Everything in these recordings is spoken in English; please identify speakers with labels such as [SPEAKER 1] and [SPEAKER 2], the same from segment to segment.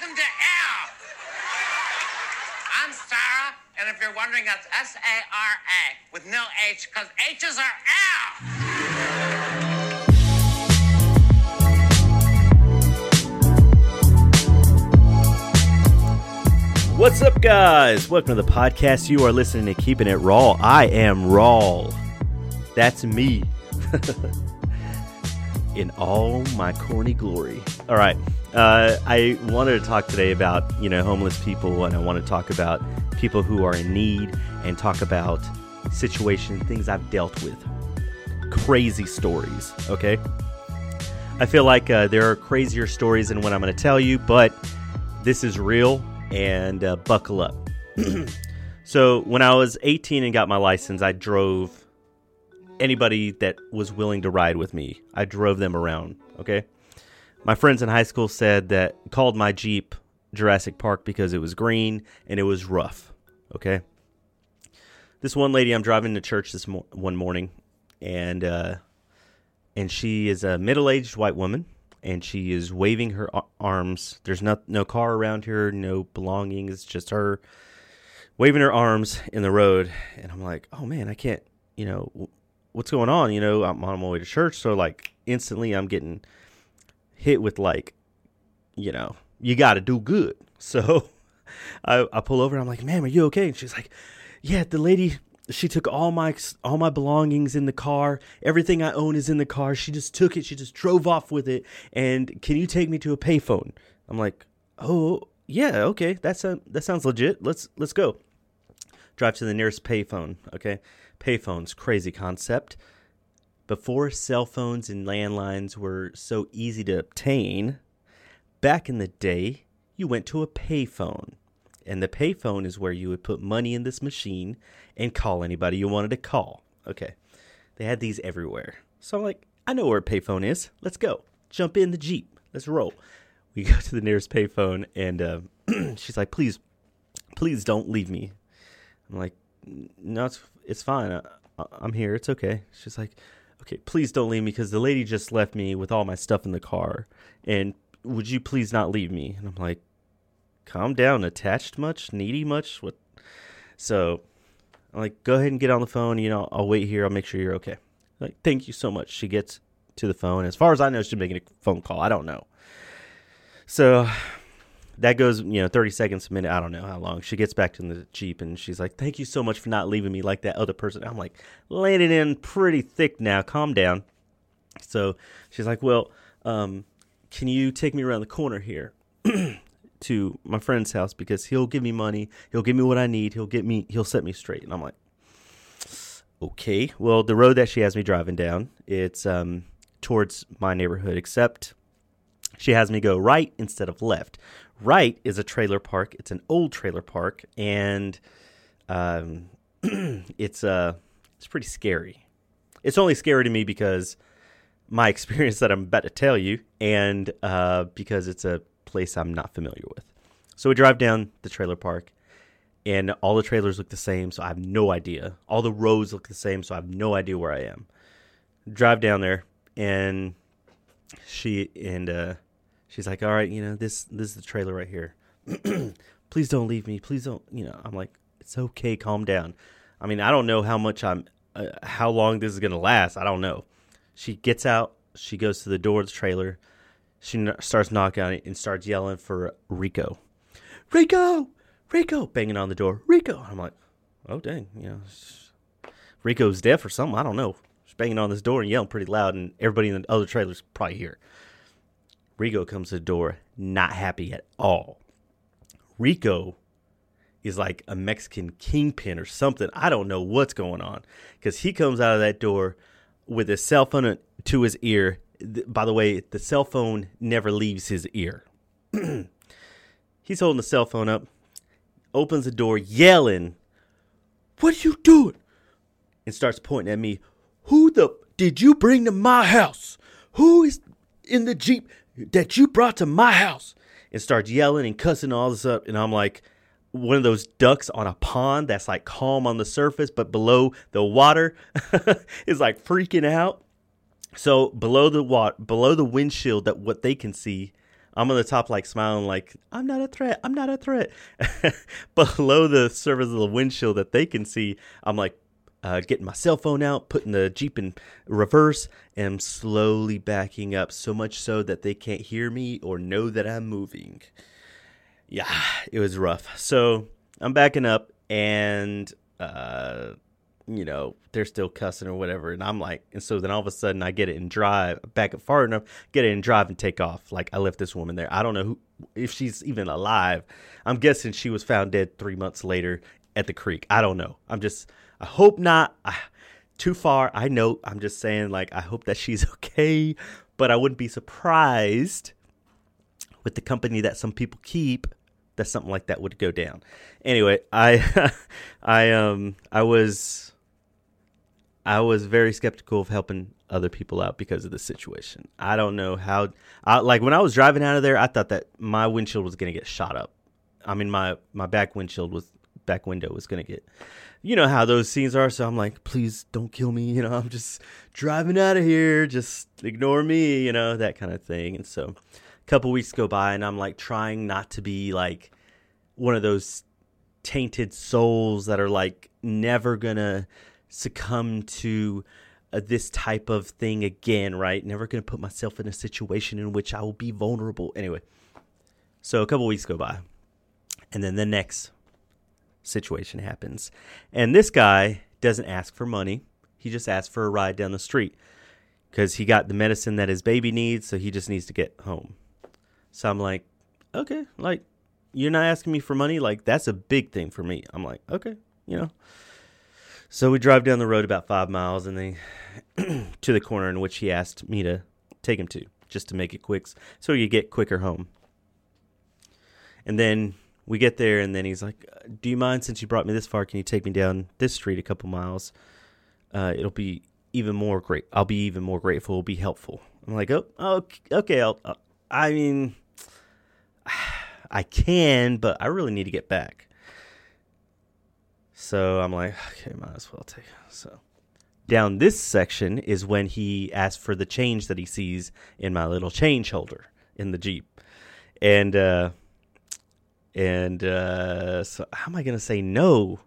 [SPEAKER 1] Welcome to Air. I'm Sarah, and if you're wondering, that's S A R A with no H, because H's are Air.
[SPEAKER 2] What's up, guys? Welcome to the podcast. You are listening to Keeping It Raw. I am Rawl. That's me. In all my corny glory. All right. Uh, I wanted to talk today about, you know, homeless people, and I want to talk about people who are in need and talk about situations, things I've dealt with. Crazy stories, okay? I feel like uh, there are crazier stories than what I'm going to tell you, but this is real and uh, buckle up. so, when I was 18 and got my license, I drove anybody that was willing to ride with me. I drove them around, okay? My friends in high school said that called my Jeep Jurassic Park because it was green and it was rough, okay? This one lady I'm driving to church this mo- one morning and uh and she is a middle-aged white woman and she is waving her arms. There's no no car around her, no belongings, just her waving her arms in the road. And I'm like, oh man, I can't, you know, what's going on? You know, I'm on my way to church, so like instantly I'm getting hit with like, you know, you got to do good. So I, I pull over and I'm like, ma'am, are you okay? And she's like, yeah, the lady she took all my all my belongings in the car. Everything I own is in the car. She just took it. She just drove off with it. And can you take me to a payphone? I'm like, oh yeah, okay. That's a, that sounds legit. Let's let's go. Drive to the nearest payphone. Okay, payphones, crazy concept. Before cell phones and landlines were so easy to obtain, back in the day, you went to a payphone. And the payphone is where you would put money in this machine and call anybody you wanted to call. Okay. They had these everywhere. So I'm like, I know where a payphone is. Let's go. Jump in the Jeep. Let's roll. We go to the nearest payphone and uh, she's like, please, please don't leave me. I'm like, no, it's, it's fine. I, I'm here. It's okay. She's like, okay, please don't leave me because the lady just left me with all my stuff in the car. And would you please not leave me? And I'm like, calm down. Attached much? Needy much? What? So I'm like, go ahead and get on the phone. You know, I'll wait here. I'll make sure you're okay. Like, thank you so much. She gets to the phone. As far as I know, she's making a phone call. I don't know. So that goes, you know, 30 seconds, a minute. I don't know how long. She gets back to the Jeep and she's like, thank you so much for not leaving me like that other person. I'm like, laying it in pretty thick now. Calm down. So she's like, well, um, can you take me around the corner here? to my friend's house because he'll give me money, he'll give me what I need, he'll get me, he'll set me straight. And I'm like, okay. Well, the road that she has me driving down, it's um, towards my neighborhood, except she has me go right instead of left. Right is a trailer park. It's an old trailer park, and um, it's uh, it's pretty scary. It's only scary to me because my experience that I'm about to tell you, and uh, because it's a place I'm not familiar with. So we drive down the trailer park, and all the trailers look the same, so I have no idea. All the roads look the same, so I have no idea where I am. Drive down there, and she and uh, she's like, "All right, you know this this is the trailer right here. Please don't leave me. Please don't." You know, I'm like, "It's okay. Calm down." I mean, I don't know how much I'm, uh, how long this is gonna last. I don't know. She gets out. She goes to the door of the trailer she n- starts knocking on it and starts yelling for Rico. Rico, Rico, banging on the door. Rico. I'm like, oh dang, you know, Rico's deaf or something. I don't know. She's banging on this door and yelling pretty loud, and everybody in the other trailers probably hear. Rico comes to the door, not happy at all. Rico is like a Mexican kingpin or something. I don't know what's going on because he comes out of that door with his cell phone to his ear by the way, the cell phone never leaves his ear. He's holding the cell phone up, opens the door, yelling, What are you doing? And starts pointing at me. Who the did you bring to my house? Who is in the Jeep that you brought to my house? And starts yelling and cussing all this up. And I'm like, one of those ducks on a pond that's like calm on the surface, but below the water is like freaking out. So below the wat below the windshield, that what they can see, I'm on the top, like smiling, like I'm not a threat. I'm not a threat. Below the surface of the windshield that they can see, I'm like uh, getting my cell phone out, putting the Jeep in reverse, and slowly backing up so much so that they can't hear me or know that I'm moving. Yeah, it was rough. So I'm backing up, and uh, you know they're still cussing or whatever, and I'm like, and so then all of a sudden I get it and drive back up far enough, get it and drive and take off. Like I left this woman there. I don't know who if she's even alive. I'm guessing she was found dead three months later at the creek. I don't know. I'm just I hope not. I, too far. I know. I'm just saying, like, I hope that she's okay, but I wouldn't be surprised with the company that some people keep that something like that would go down. Anyway, I, I, um, I was, I was very skeptical of helping other people out because of the situation. I don't know how. I, like when I was driving out of there, I thought that my windshield was going to get shot up. I mean, my my back windshield was back window was to get you know how those scenes are. So I'm like, please don't kill me. You know, I'm just driving out of here. Just ignore me, you know, that kind of thing. And so a couple weeks go by and I'm like trying not to be like one of those tainted souls that are like never to succumb to uh, this type of thing again, right? Never to put myself in a situation in which I will be vulnerable. Anyway, so a couple weeks go by. And then the next situation happens. And this guy doesn't ask for money. He just asks for a ride down the street because he got the medicine that his baby needs, so he just needs to get home. So I'm like, okay, like you're not asking me for money, like that's a big thing for me. I'm like, okay, you know. So we drive down the road about five miles, and then to the corner in which he asked me to take him to, just to make it quick, so you get quicker home. And then we get there, and then he's like, "Do you mind since you brought me this far? Can you take me down this street a couple miles? Uh, it'll be even more great. I'll be even more grateful. It'll be helpful." I'm like, "Oh, okay. I'll, uh, I mean, I can, but I really need to get back." So I'm like, "Okay, might as well take." So down this section is when he asks for the change that he sees in my little change holder in the Jeep, and. uh and uh, so how am I gonna say no?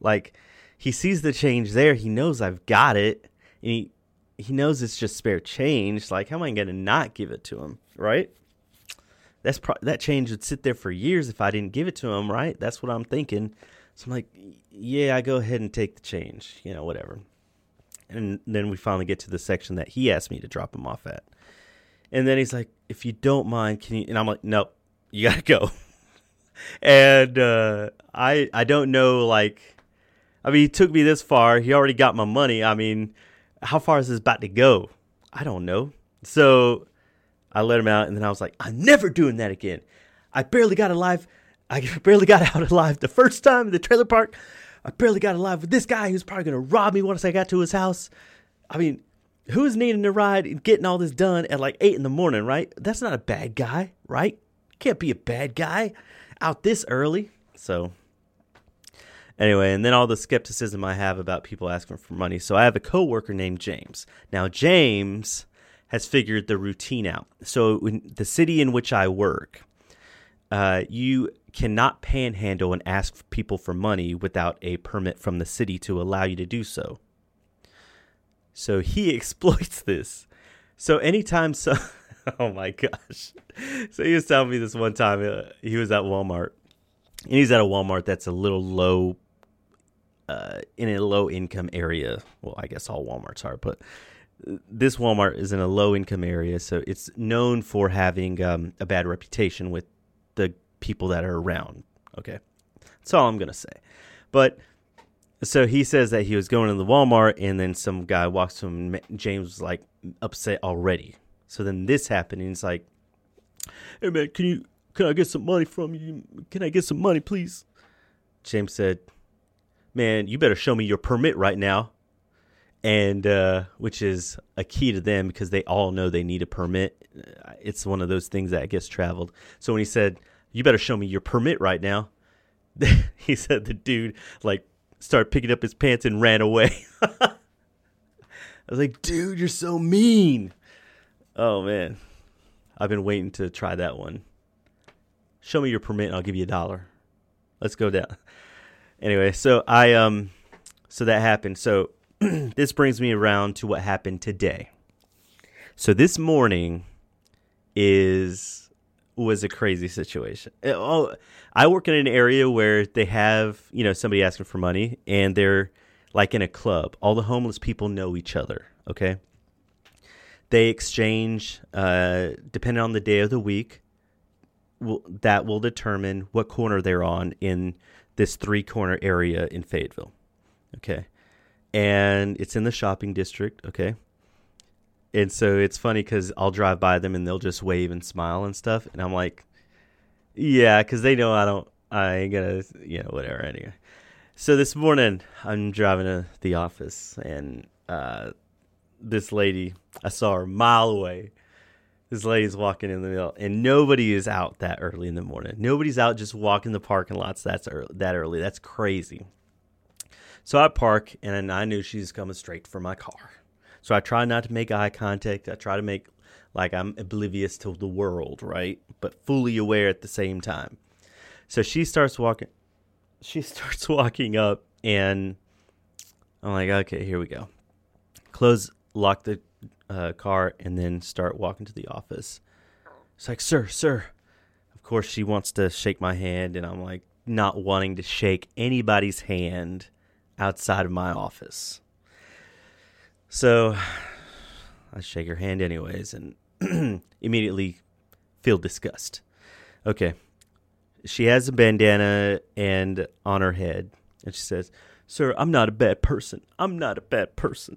[SPEAKER 2] Like he sees the change there, he knows I've got it, and he he knows it's just spare change. Like how am I gonna not give it to him? Right? That's pro- that change would sit there for years if I didn't give it to him. Right? That's what I'm thinking. So I'm like, yeah, I go ahead and take the change. You know, whatever. And then we finally get to the section that he asked me to drop him off at. And then he's like, if you don't mind, can you? And I'm like, nope, you gotta go. and uh, I I don't know like I mean he took me this far. He already got my money. I mean, how far is this about to go? I don't know. So I let him out, and then I was like, I'm never doing that again. I barely got alive. I barely got out alive the first time in the trailer park. I barely got alive with this guy who's probably gonna rob me once I got to his house. I mean, who's needing a ride and getting all this done at like eight in the morning, right? That's not a bad guy, right? Can't be a bad guy out this early. So anyway, and then all the skepticism I have about people asking for money. So I have a coworker named James. Now James has figured the routine out. So in the city in which I work, uh, you cannot panhandle and ask people for money without a permit from the city to allow you to do so. So he exploits this. So anytime so oh my gosh. So he was telling me this one time. Uh, he was at Walmart, and he's at a Walmart that's a little low, uh, in a low income area. Well, I guess all Walmarts are, but this Walmart is in a low income area, so it's known for having um, a bad reputation with the people that are around. Okay, that's all I'm gonna say. But so he says that he was going to the Walmart, and then some guy walks to him. James was like upset already so then this happened, and he's like, "Hey man, can you can I get some money from you? Can I get some money, please?" James said, "Man, you better show me your permit right now." And uh, which is a key to them because they all know they need a permit. It's one of those things that gets traveled. So when he said, "You better show me your permit right now," he said the dude like started picking up his pants and ran away. I was like, dude, you're so mean. Oh man, I've been waiting to try that one. Show me your permit and I'll give you a dollar. Let's go down. Anyway, so I um so that happened. So this brings me around to what happened today. So this morning is was a crazy situation. Uh, oh, I work in an area where they have, you know, somebody asking for money and they're like in a club. All the homeless people know each other, okay? They exchange uh depending on the day of the week will, that will determine what corner they're on in this three corner area in Fayetteville. Okay. And it's in the shopping district. Okay. And so it's funny because I'll drive by them and they'll just wave and smile and stuff. And I'm like, yeah, because they know I don't, I ain't gonna, you know, whatever. Anyway. So this morning I'm driving to the office and uh, this lady, I saw her a mile away this lady's walking in the middle, and nobody is out that early in the morning. Nobody's out just walking the parking lots that's early, that early. That's crazy. So I park, and I knew she's coming straight for my car. So I try not to make eye contact. I try to make like I'm oblivious to the world, right? But fully aware at the same time. So she starts walking. She starts walking up, and I'm like, okay, here we go. Close, lock the uh, car and then start walking to the office. It's like, sir, sir. Of course, she wants to shake my hand, and I'm like, not wanting to shake anybody's hand outside of my office. So I shake her hand anyways and immediately feel disgust. Okay. She has a bandana and on her head and she says, "Sir, I'm not a bad person. I'm not a bad person."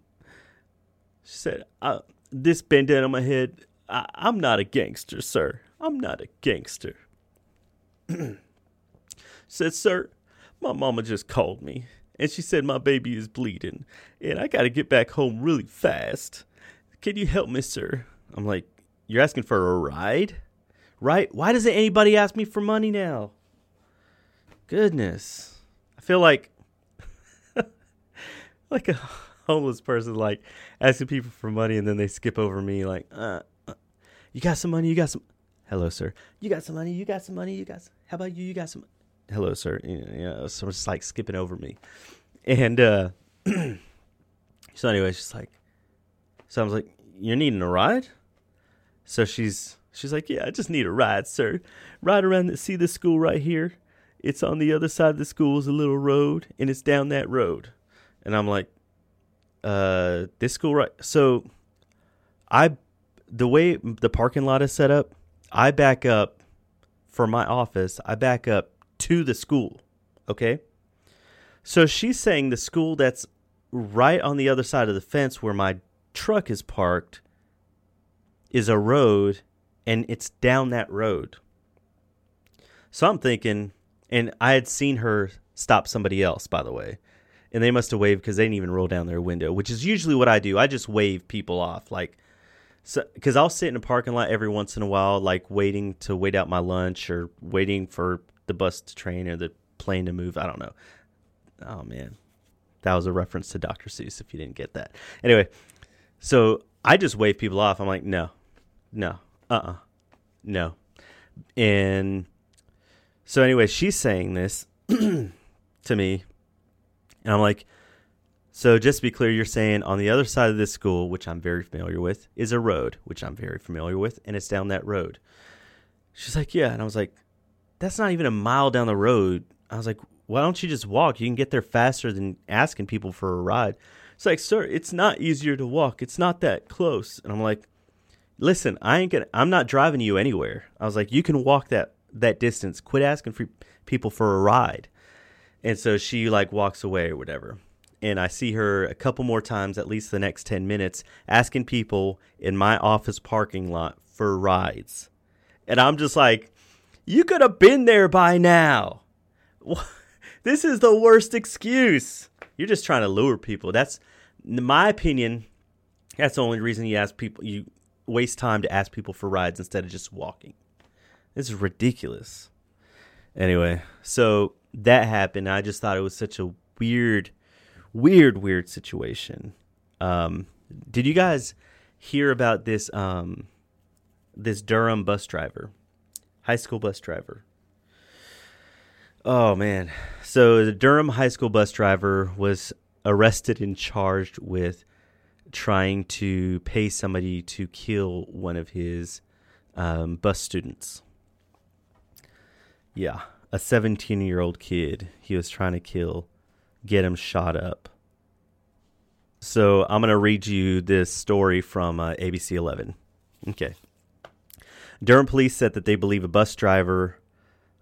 [SPEAKER 2] She said, This bandana on my head, I- I'm not a gangster, sir. I'm not a gangster. said, Sir, my mama just called me and she said my baby is bleeding and I got to get back home really fast. Can you help me, sir? I'm like, You're asking for a ride? Right? Why doesn't anybody ask me for money now? Goodness. I feel like like a homeless person like asking people for money and then they skip over me like uh, uh, you got some money? You got some hello sir. You got some money? You got some money? You got some... how about you? You got some hello sir. You know so just like skipping over me. And uh so anyway she's like so i was like you're needing a ride? So she's she's like yeah i just need a ride sir. Ride around the, see this school right here. It's on the other side of the school. Is a little road and it's down that road. And i'm like uh this school right so I the way the parking lot is set up, I back up for my office, I back up to the school. Okay? So she's saying the school that's right on the other side of the fence where my truck is parked is a road and it's down that road. So I'm thinking and I had seen her stop somebody else by the way and they must have waved because they didn't even roll down their window, which is usually what I do. I just wave people off, like, so because I'll sit in a parking lot every once in a while, like waiting to wait out my lunch or waiting for the bus to train or the plane to move. I don't know. Oh man, that was a reference to Dr. Seuss. If you didn't get that, anyway. So I just wave people off. I'm like, no, no, uh, uh-uh, uh no, and so anyway, she's saying this to me and I'm like, so just to be clear, you're saying on the other side of this school, which I'm very familiar with, is a road, which I'm very familiar with, and it's down that road. She's like, yeah. And I was like, that's not even a mile down the road. I was like, why don't you just walk? You can get there faster than asking people for a ride. It's like, sir, it's not easier to walk. It's not that close. And I'm like, listen, I ain't gonna. I'm not driving you anywhere. I was like, you can walk that that distance. Quit asking for people for a ride. And so she like walks away or whatever. And I see her a couple more times, at least the next 10 minutes, asking people in my office parking lot for rides. And I'm just like, you could have been there by now. This is the worst excuse. You're just trying to lure people. That's, my opinion, that's the only reason you ask people, you waste time to ask people for rides instead of just walking. This is ridiculous. Anyway, so that happened. I just thought it was such a weird, weird, weird situation. Um, did you guys hear about this? Um, this Durham bus driver, high school bus driver. Oh man. So the Durham high school bus driver was arrested and charged with trying to pay somebody to kill one of his um, bus students. Yeah, a 17 year old kid he was trying to kill, get him shot up. So I'm going to read you this story from uh, ABC 11. Okay. Durham police said that they believe a bus driver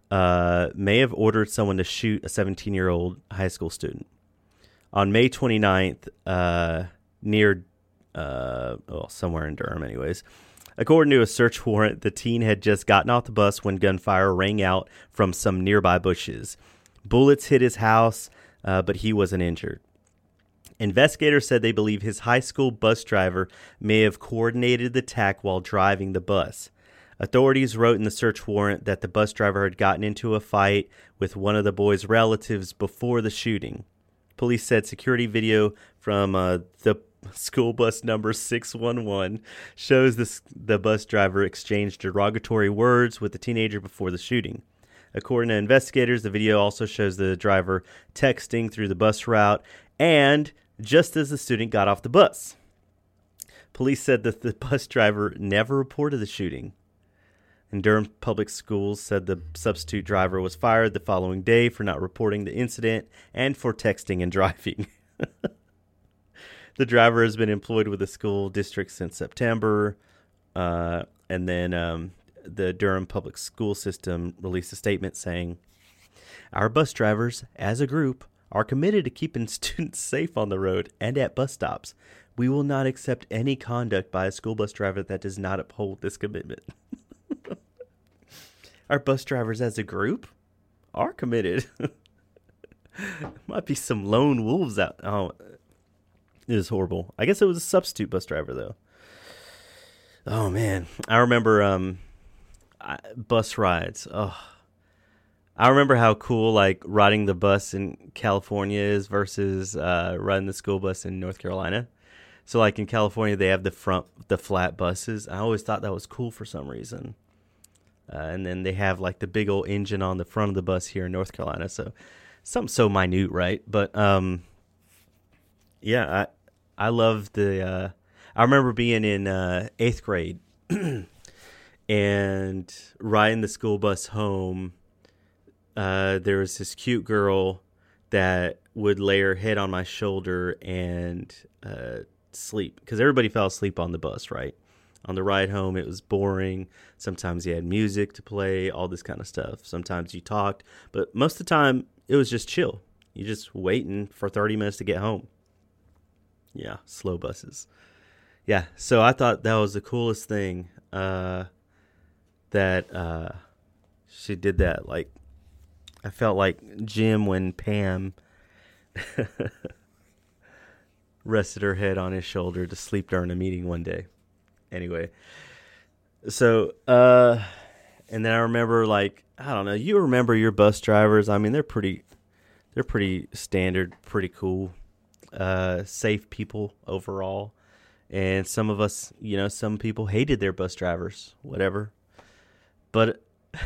[SPEAKER 2] uh, may have ordered someone to shoot a 17 year old high school student. On May 29th, uh, near, uh, well, somewhere in Durham, anyways, according to a search warrant, the teen had just gotten off the bus when gunfire rang out from some nearby bushes. Bullets hit his house, uh, but he wasn't injured. Investigators said they believe his high school bus driver may have coordinated the attack while driving the bus. Authorities wrote in the search warrant that the bus driver had gotten into a fight with one of the boy's relatives before the shooting. Police said security video from uh, the school bus number 611 shows this, the bus driver exchanged derogatory words with the teenager before the shooting. According to investigators, the video also shows the driver texting through the bus route and just as the student got off the bus. Police said that the bus driver never reported the shooting. And Durham Public Schools said the substitute driver was fired the following day for not reporting the incident and for texting and driving. The driver has been employed with the school district since September. Uh, and then um, the Durham Public School System released a statement saying, Our bus drivers, as a group, are committed to keeping students safe on the road and at bus stops. We will not accept any conduct by a school bus driver that does not uphold this commitment. Our bus drivers as a group are committed. Might be some lone wolves out. Oh, is horrible. I guess it was a substitute bus driver though. Oh man, I remember um, I, bus rides. Oh, I remember how cool like riding the bus in California is versus uh, riding the school bus in North Carolina. So like in California, they have the front, the flat buses. I always thought that was cool for some reason. Uh, and then they have like the big old engine on the front of the bus here in North Carolina. So something so minute, right? But um, yeah, I I love the. Uh, I remember being in uh, eighth grade and riding the school bus home. Uh, there was this cute girl that would lay her head on my shoulder and uh, sleep because everybody fell asleep on the bus, right? On the ride home, it was boring. Sometimes you had music to play, all this kind of stuff. Sometimes you talked, but most of the time it was just chill. You're just waiting for 30 minutes to get home. Yeah, slow buses. Yeah, so I thought that was the coolest thing uh, that uh, she did that. Like, I felt like Jim when Pam rested her head on his shoulder to sleep during a meeting one day anyway, so uh, and then I remember like I don't know. You remember your bus drivers? I mean, they're pretty, they're pretty standard, pretty cool, uh, safe people overall. And some of us, you know, some people hated their bus drivers, whatever. But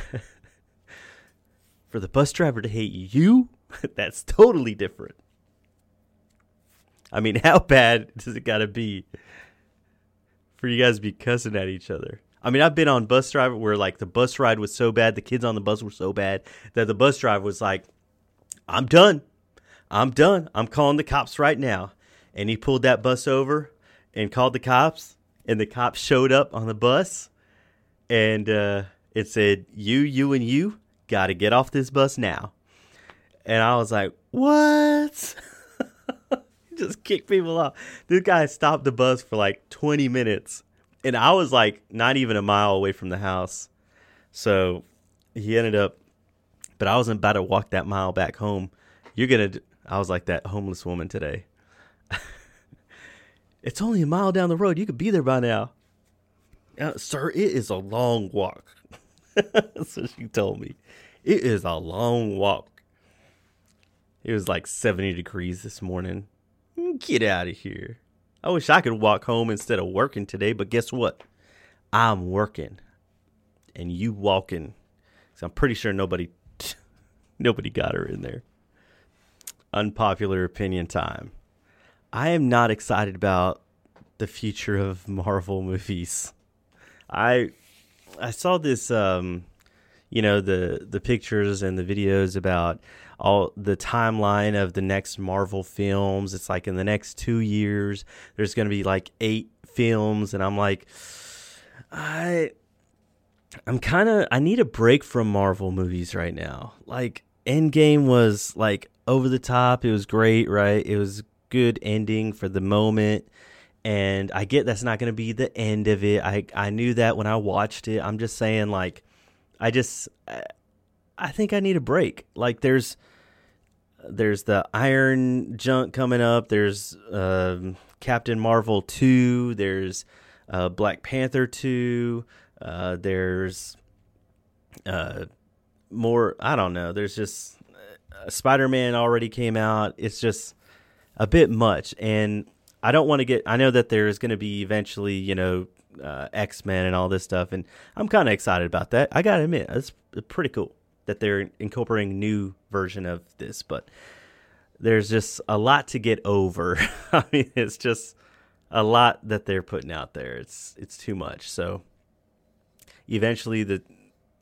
[SPEAKER 2] for the bus driver to hate you, that's totally different. I mean, how bad does it got to be for you guys to be cussing at each other. I mean, I've been on bus driver where like the bus ride was so bad, the kids on the bus were so bad that the bus driver was like, "I'm done. I'm done. I'm calling the cops right now." And he pulled that bus over and called the cops, and the cops showed up on the bus, and uh, it said, "You, you, and you got to get off this bus now." And I was like, "What?" just kick people off. This guy stopped the bus for like 20 minutes, and I was like not even a mile away from the house. So he ended up, but I wasn't about to walk that mile back home. You're gonna, I was like that homeless woman today. it's only a mile down the road. You could be there by now. Uh, sir, it is a long walk. so she told me. It is a long walk. It was like 70 degrees this morning. Get out of here. I wish I could walk home instead of working today, but guess what? I'm working and you walking. So I'm pretty sure nobody nobody got her in there. Unpopular opinion time. I am not excited about the future of Marvel movies. I I saw this um you know the the pictures and the videos about all the timeline of the next Marvel films. It's like in the next 2 years there's going to be like 8 films and I'm like I I'm kind of I need a break from Marvel movies right now. Like Endgame was like over the top. It was great, right? It was good ending for the moment. And I get that's not going to be the end of it. I I knew that when I watched it. I'm just saying like I just I think I need a break. Like there's there's the Iron Junk coming up. There's um, Captain Marvel 2, there's uh, Black Panther 2. Uh, there's uh, more. I don't know. There's just Spider Man already came out. It's just a bit much, and I don't want to get. I know that there is going to be eventually, you know, uh, X Men and all this stuff, and I'm kind of excited about that. I gotta admit, it's pretty cool that they're incorporating new version of this, but there's just a lot to get over. I mean, it's just a lot that they're putting out there. It's it's too much. So eventually the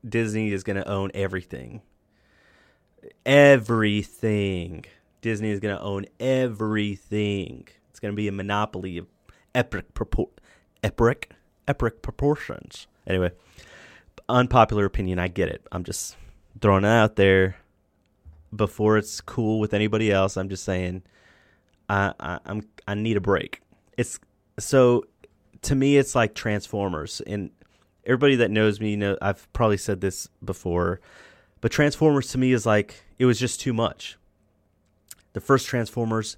[SPEAKER 2] Disney is going to own everything. Everything. Disney is going to own everything. It's going to be a monopoly of epic epic epic proportions. Anyway, unpopular opinion, I get it. I'm just throwing it out there before it's cool with anybody else. I'm just saying I, I I'm I need a break. It's so to me it's like Transformers and everybody that knows me know I've probably said this before, but Transformers to me is like it was just too much. The first Transformers,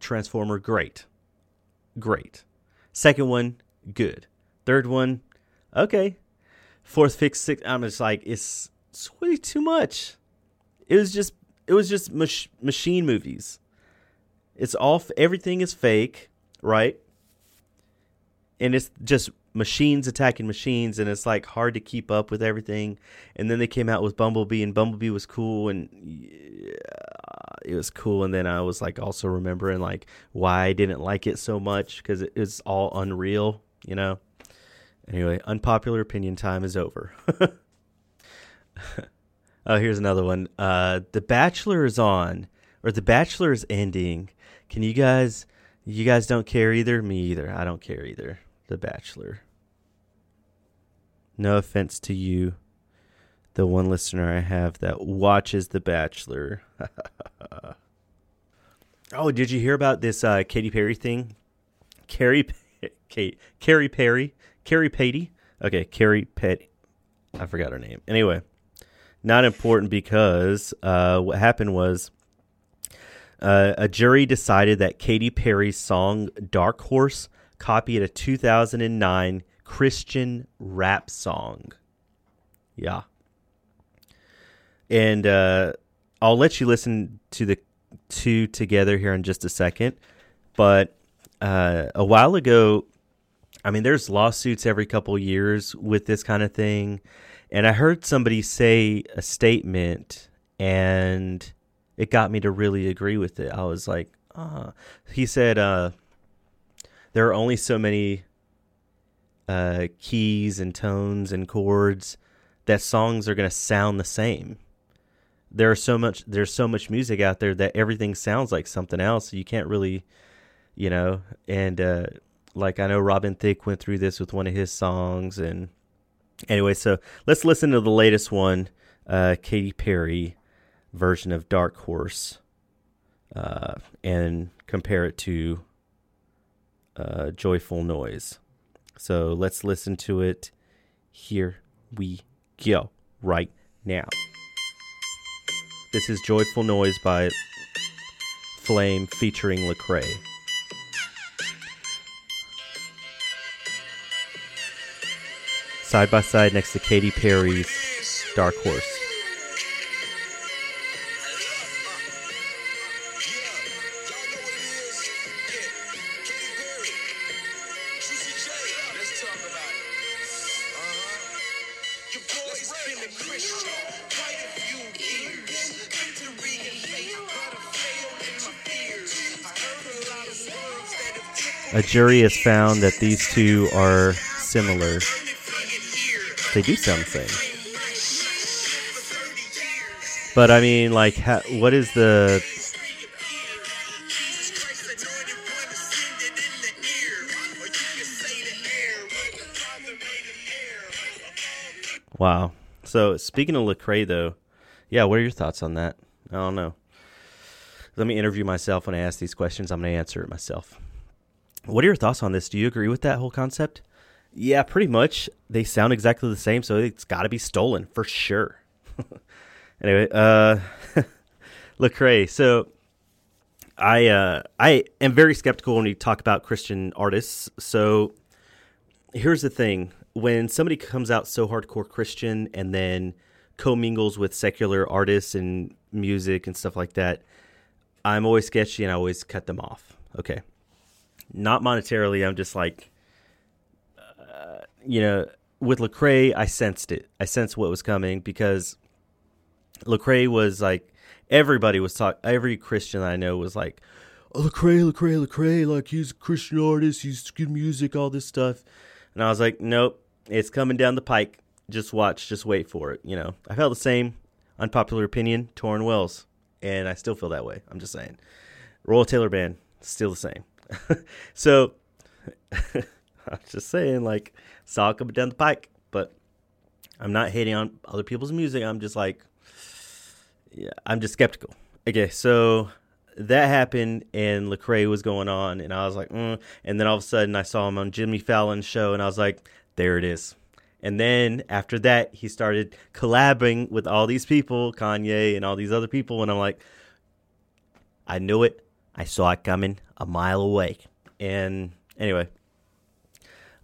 [SPEAKER 2] Transformer, great, great. Second one, good. Third one, okay. Fourth, fifth, sixth, I'm just like it's, it's way too much. It was just it was just mach- machine movies. It's all everything is fake, right? And it's just machines attacking machines and it's like hard to keep up with everything. And then they came out with bumblebee and bumblebee was cool and yeah, it was cool. And then i was like also remembering like why i didn't like it so much because it was all unreal you know? Anyway unpopular opinion time is over. Oh here's another one. Uh the bachelor is on or the bachelor is ending. Can you guys you guys don't care either? Me either. I don't care either. The bachelor no offense to you, the one listener I have that watches The Bachelor. oh, did you hear about this uh, Katy Perry thing? Carrie, Kate, Carrie Perry, Carrie Patty. Okay, Carrie Petty. I forgot her name. Anyway, not important because uh, what happened was uh, a jury decided that Katy Perry's song "Dark Horse" copied a 2009 Christian rap song. Yeah. And uh, I'll let you listen to the two together here in just a second. But uh, a while ago, I mean, there's lawsuits every couple years with this kind of thing. And I heard somebody say a statement, and it got me to really agree with it. I was like, ah. He said, uh, there are only so many uh, keys and tones and chords that songs are going to sound the same. There are so much there's so much music out there that everything sounds like something else. You can't really, you know, and uh, like I know Robin Thicke went through this with one of his songs and anyway, so let's listen to the latest one, uh, Katy Perry version of Dark Horse, uh, and compare it to uh, Joyful Noise. So let's listen to it. Here we go right now. This is Joyful Noise by Flame featuring Lecrae. Side by side next to Katy Perry's Dark Horse. Jury has found that these two are similar. They do sound the same. But I mean, like, ha- what is the Wow. So speaking of Lecrae, though, yeah, what are your thoughts on that? I don't know. Let me interview myself when I ask these questions. I'm going to answer it myself. What are your thoughts on this? Do you agree with that whole concept? Yeah, pretty much. They sound exactly the same, so it's got to be stolen for sure. anyway, uh, Lecrae. So I uh, I am very skeptical when we talk about Christian artists. So here's the thing when somebody comes out so hardcore Christian and then commingles with secular artists and music and stuff like that, I'm always sketchy and I always cut them off. Okay. Not monetarily, I'm just like, uh, you know, with Lecrae, I sensed it. I sensed what was coming because Lecrae was like, everybody was talking, every Christian I know was like, oh, Lecrae, Lecrae, Lecrae, like he's a Christian artist, he's good music, all this stuff. And I was like, nope, it's coming down the pike. Just watch, just wait for it. You know, I felt the same. Unpopular opinion, Tauren Wells, and I still feel that way. I'm just saying. Royal Tailor Band, still the same. so, I'm just saying, like, saw it coming down the pike, but I'm not hating on other people's music. I'm just like, yeah, I'm just skeptical. Okay, so that happened and Lecrae was going on, and I was like, mm. and then all of a sudden I saw him on Jimmy Fallon's show, and I was like, there it is. And then after that, he started collabing with all these people, Kanye and all these other people, and I'm like, I knew it. I saw it coming a mile away. And anyway,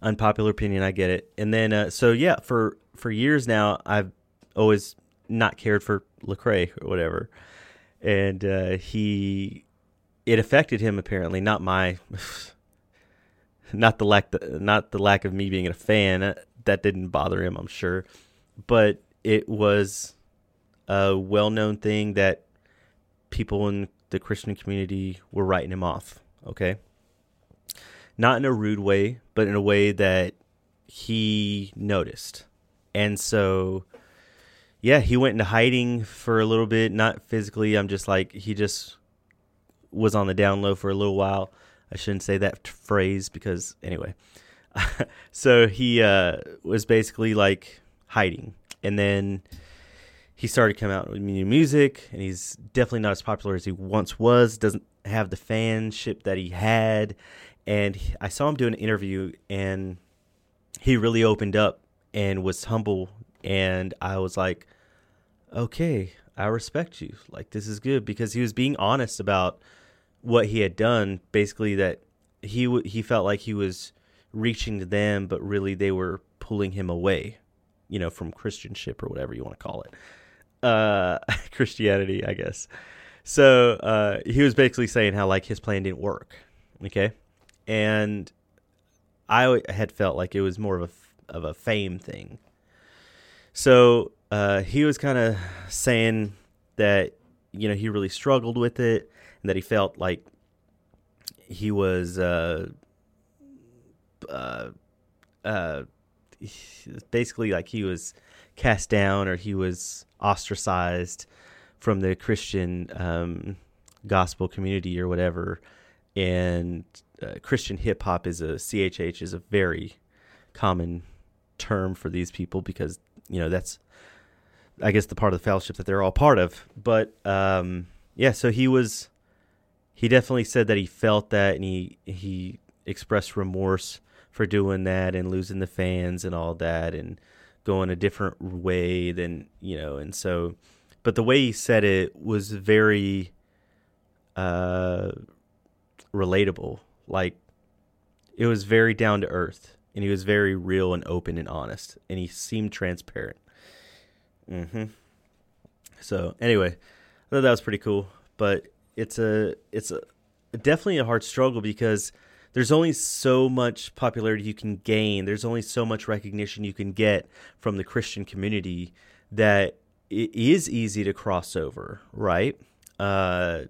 [SPEAKER 2] unpopular opinion, I get it. And then, uh, so yeah, for for years now, I've always not cared for Lecrae or whatever and uh, he it affected him apparently not my not the lack the, not the lack of me being a fan uh, that didn't bother him i'm sure but it was a well-known thing that people in the christian community were writing him off okay not in a rude way but in a way that he noticed and so yeah, he went into hiding for a little bit, not physically. I'm just like he just was on the down low for a little while. I shouldn't say that phrase because anyway. so he uh, was basically like hiding, and then he started coming out with new music, and he's definitely not as popular as he once was. Doesn't have the fanship that he had, and I saw him do an interview, and he really opened up and was humble and I was like, okay, I respect you. Like this is good because he was being honest about what he had done. Basically, that he w- he felt like he was reaching to them, but really they were pulling him away, you know, from Christianship or whatever you want to call it, uh, Christianity, I guess. So uh, he was basically saying how like his plan didn't work. Okay, and I had felt like it was more of a of a fame thing so uh, he was kind of saying that you know he really struggled with it and that he felt like he was uh, uh, uh, basically like he was cast down or he was ostracized from the Christian um, gospel community or whatever. And uh, Christian hip hop is a CHH is a very common term for these people because you know that's I guess the part of the fellowship that they're all part of. But um, yeah, so he was he definitely said that he felt that and he he expressed remorse for doing that and losing the fans and all that and going a different way than you know and so but the way he said it was very uh relatable like it was very down to earth and he was very real and open and honest, and he seemed transparent. Mm-hmm. So anyway, I thought that was pretty cool, but it's a it's a definitely a hard struggle because there's only so much popularity you can gain. There's only so much recognition you can get from the Christian community that it is easy to cross over, right? Uh,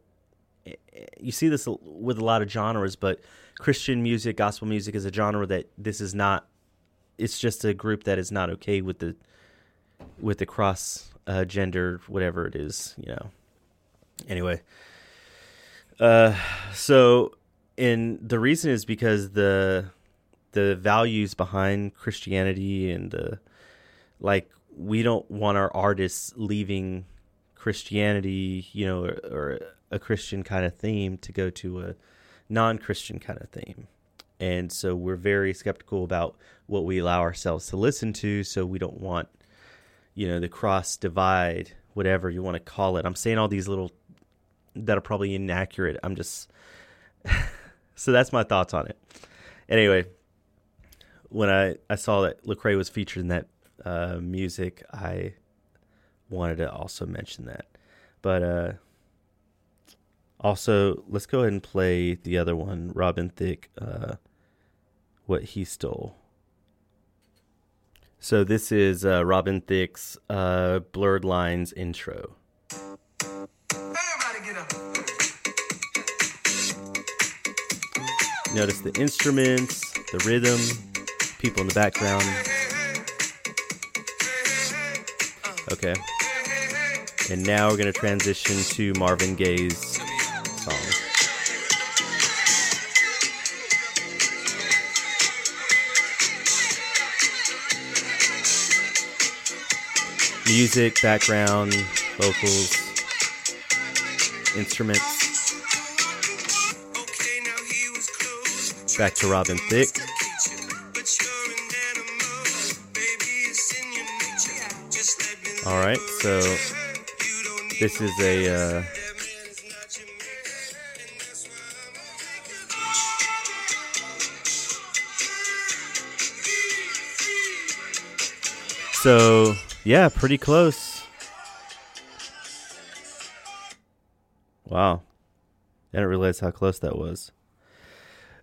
[SPEAKER 2] you see this with a lot of genres, but Christian music, gospel music is a genre that this is not. It's just a group that is not okay with the with the cross uh, gender, whatever it is, you know. Anyway, uh, so and the reason is because the the values behind Christianity and uh, like we don't want our artists leaving Christianity, you know, or, or a Christian kind of theme to go to a non-Christian kind of theme. And so we're very skeptical about what we allow ourselves to listen to. So we don't want, you know, the cross divide, whatever you want to call it. I'm saying all these little that are probably inaccurate. I'm just so that's my thoughts on it. Anyway, when I, I saw that Lecrae was featured in that uh, music, I wanted to also mention that. But uh, also, let's go ahead and play the other one, Robin Thicke, uh, What He Stole. So this is uh, Robin Thicke's uh, Blurred Lines intro. Notice the instruments, the rhythm, people in the background. Okay. And now we're going to transition to Marvin Gaye's song. Music, background, vocals, instruments. Back to Robin Thicke. All right, so this is a. Uh, so yeah, pretty close. Wow, I didn't realize how close that was.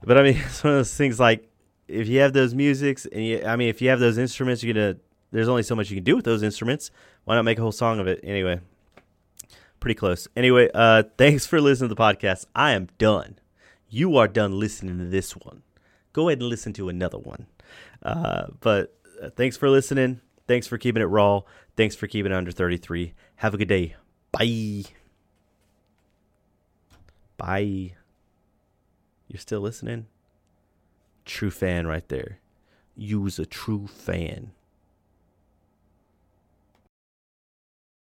[SPEAKER 2] But I mean, it's one of those things like if you have those musics and you, I mean, if you have those instruments, you're gonna there's only so much you can do with those instruments. Why not make a whole song of it? Anyway, pretty close. Anyway, uh, thanks for listening to the podcast. I am done. You are done listening to this one. Go ahead and listen to another one. Uh, but uh, thanks for listening. Thanks for keeping it raw. Thanks for keeping it under 33. Have a good day. Bye. Bye. You're still listening? True fan right there. You was a true fan.